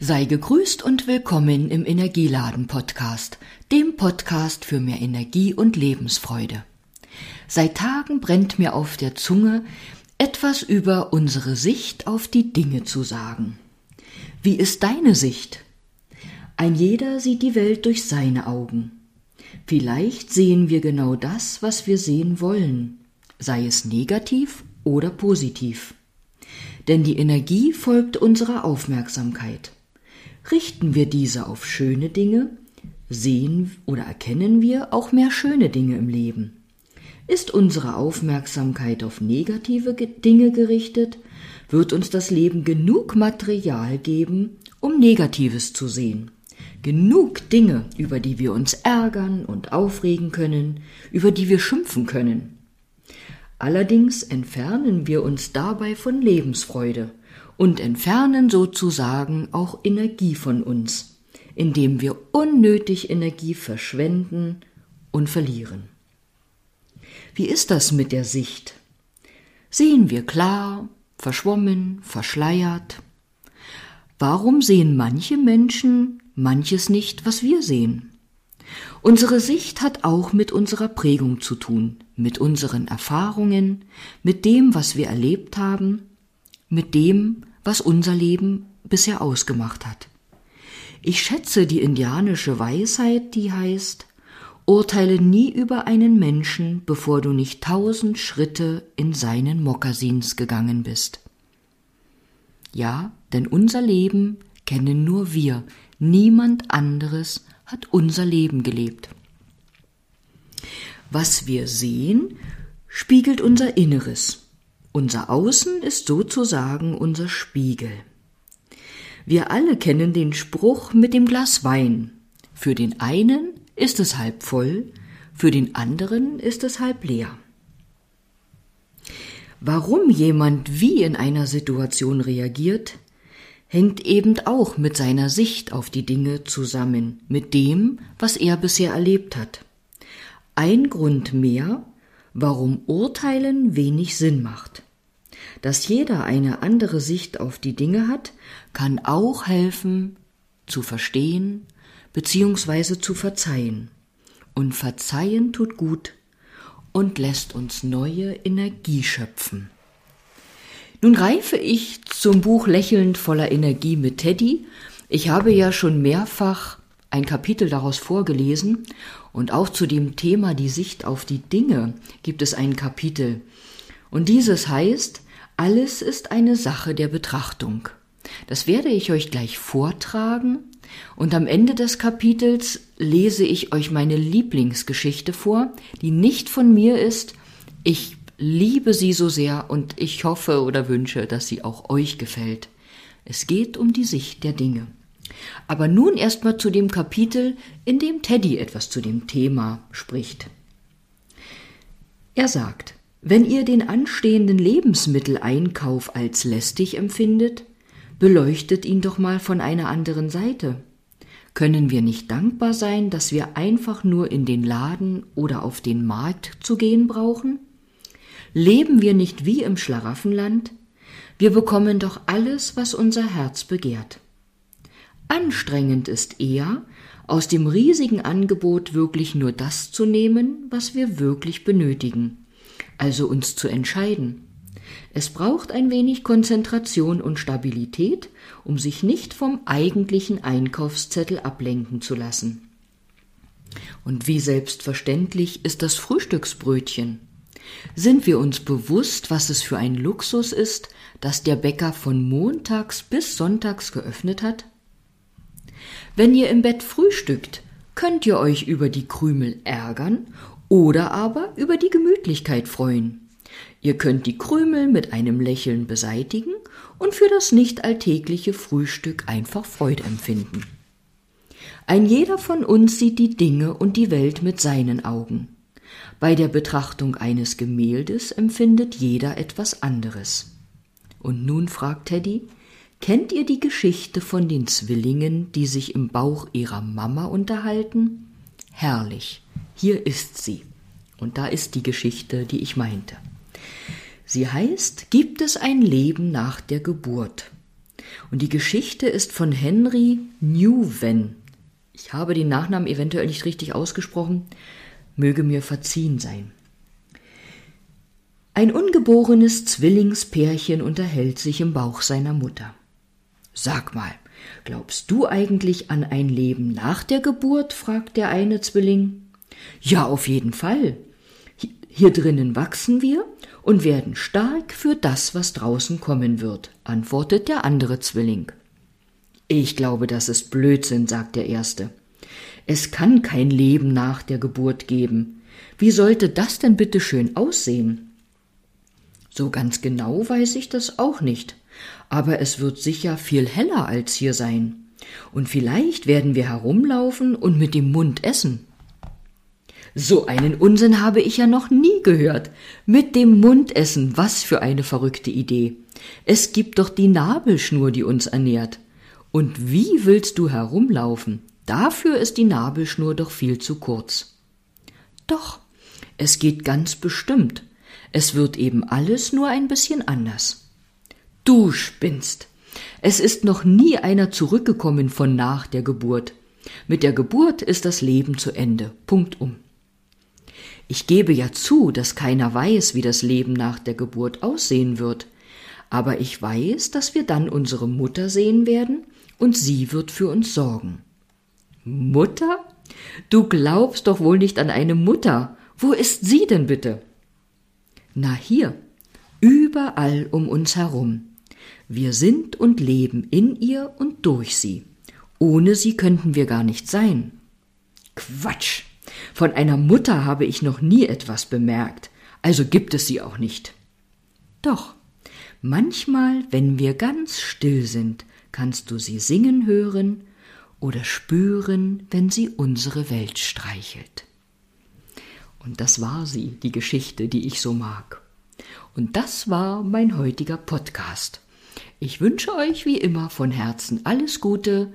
Sei gegrüßt und willkommen im Energieladen Podcast, dem Podcast für mehr Energie und Lebensfreude. Seit Tagen brennt mir auf der Zunge, etwas über unsere Sicht auf die Dinge zu sagen. Wie ist deine Sicht? Ein jeder sieht die Welt durch seine Augen. Vielleicht sehen wir genau das, was wir sehen wollen, sei es negativ oder positiv. Denn die Energie folgt unserer Aufmerksamkeit. Richten wir diese auf schöne Dinge, sehen oder erkennen wir auch mehr schöne Dinge im Leben. Ist unsere Aufmerksamkeit auf negative Dinge gerichtet, wird uns das Leben genug Material geben, um Negatives zu sehen. Genug Dinge, über die wir uns ärgern und aufregen können, über die wir schimpfen können. Allerdings entfernen wir uns dabei von Lebensfreude und entfernen sozusagen auch Energie von uns, indem wir unnötig Energie verschwenden und verlieren. Wie ist das mit der Sicht? Sehen wir klar, verschwommen, verschleiert? Warum sehen manche Menschen manches nicht, was wir sehen? Unsere Sicht hat auch mit unserer Prägung zu tun, mit unseren Erfahrungen, mit dem, was wir erlebt haben, mit dem, was unser Leben bisher ausgemacht hat. Ich schätze die indianische Weisheit, die heißt, urteile nie über einen Menschen, bevor du nicht tausend Schritte in seinen Mokassins gegangen bist. Ja, denn unser Leben kennen nur wir, niemand anderes hat unser Leben gelebt. Was wir sehen, spiegelt unser Inneres. Unser Außen ist sozusagen unser Spiegel. Wir alle kennen den Spruch mit dem Glas Wein. Für den einen ist es halb voll, für den anderen ist es halb leer. Warum jemand wie in einer Situation reagiert, hängt eben auch mit seiner Sicht auf die Dinge zusammen, mit dem, was er bisher erlebt hat. Ein Grund mehr, warum Urteilen wenig Sinn macht. Dass jeder eine andere Sicht auf die Dinge hat, kann auch helfen, zu verstehen bzw. zu verzeihen. Und verzeihen tut gut und lässt uns neue Energie schöpfen. Nun greife ich zum Buch Lächelnd voller Energie mit Teddy. Ich habe ja schon mehrfach ein Kapitel daraus vorgelesen und auch zu dem Thema die Sicht auf die Dinge gibt es ein Kapitel. Und dieses heißt, alles ist eine Sache der Betrachtung. Das werde ich euch gleich vortragen und am Ende des Kapitels lese ich euch meine Lieblingsgeschichte vor, die nicht von mir ist. Ich liebe sie so sehr und ich hoffe oder wünsche, dass sie auch euch gefällt. Es geht um die Sicht der Dinge. Aber nun erstmal zu dem Kapitel, in dem Teddy etwas zu dem Thema spricht. Er sagt, wenn ihr den anstehenden Lebensmitteleinkauf als lästig empfindet, beleuchtet ihn doch mal von einer anderen Seite. Können wir nicht dankbar sein, dass wir einfach nur in den Laden oder auf den Markt zu gehen brauchen? Leben wir nicht wie im Schlaraffenland? Wir bekommen doch alles, was unser Herz begehrt. Anstrengend ist eher, aus dem riesigen Angebot wirklich nur das zu nehmen, was wir wirklich benötigen, also uns zu entscheiden. Es braucht ein wenig Konzentration und Stabilität, um sich nicht vom eigentlichen Einkaufszettel ablenken zu lassen. Und wie selbstverständlich ist das Frühstücksbrötchen. Sind wir uns bewusst, was es für ein Luxus ist, dass der Bäcker von montags bis sonntags geöffnet hat? Wenn ihr im Bett frühstückt, könnt ihr euch über die Krümel ärgern oder aber über die Gemütlichkeit freuen. Ihr könnt die Krümel mit einem Lächeln beseitigen und für das nicht alltägliche Frühstück einfach Freude empfinden. Ein jeder von uns sieht die Dinge und die Welt mit seinen Augen. Bei der Betrachtung eines Gemäldes empfindet jeder etwas anderes. Und nun fragt Teddy, Kennt ihr die Geschichte von den Zwillingen, die sich im Bauch ihrer Mama unterhalten? Herrlich. Hier ist sie. Und da ist die Geschichte, die ich meinte. Sie heißt, gibt es ein Leben nach der Geburt? Und die Geschichte ist von Henry Newven. Ich habe den Nachnamen eventuell nicht richtig ausgesprochen, möge mir verziehen sein. Ein ungeborenes Zwillingspärchen unterhält sich im Bauch seiner Mutter. Sag mal, glaubst du eigentlich an ein Leben nach der Geburt? fragt der eine Zwilling. Ja, auf jeden Fall. Hier drinnen wachsen wir und werden stark für das, was draußen kommen wird, antwortet der andere Zwilling. Ich glaube, das ist Blödsinn, sagt der erste. Es kann kein Leben nach der Geburt geben. Wie sollte das denn bitte schön aussehen? So ganz genau weiß ich das auch nicht, aber es wird sicher viel heller als hier sein. Und vielleicht werden wir herumlaufen und mit dem Mund essen. So einen Unsinn habe ich ja noch nie gehört. Mit dem Mund essen, was für eine verrückte Idee. Es gibt doch die Nabelschnur, die uns ernährt. Und wie willst du herumlaufen? Dafür ist die Nabelschnur doch viel zu kurz. Doch, es geht ganz bestimmt. Es wird eben alles nur ein bisschen anders. Du spinnst. Es ist noch nie einer zurückgekommen von nach der Geburt. Mit der Geburt ist das Leben zu Ende. Punkt um. Ich gebe ja zu, dass keiner weiß, wie das Leben nach der Geburt aussehen wird, aber ich weiß, dass wir dann unsere Mutter sehen werden, und sie wird für uns sorgen. Mutter? Du glaubst doch wohl nicht an eine Mutter. Wo ist sie denn bitte? Na hier, überall um uns herum. Wir sind und leben in ihr und durch sie. Ohne sie könnten wir gar nicht sein. Quatsch. Von einer Mutter habe ich noch nie etwas bemerkt, also gibt es sie auch nicht. Doch, manchmal, wenn wir ganz still sind, kannst du sie singen hören oder spüren, wenn sie unsere Welt streichelt. Und das war sie, die Geschichte, die ich so mag. Und das war mein heutiger Podcast. Ich wünsche euch wie immer von Herzen alles Gute,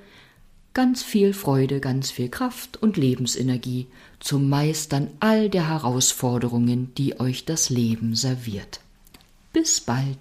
ganz viel Freude, ganz viel Kraft und Lebensenergie zum Meistern all der Herausforderungen, die euch das Leben serviert. Bis bald.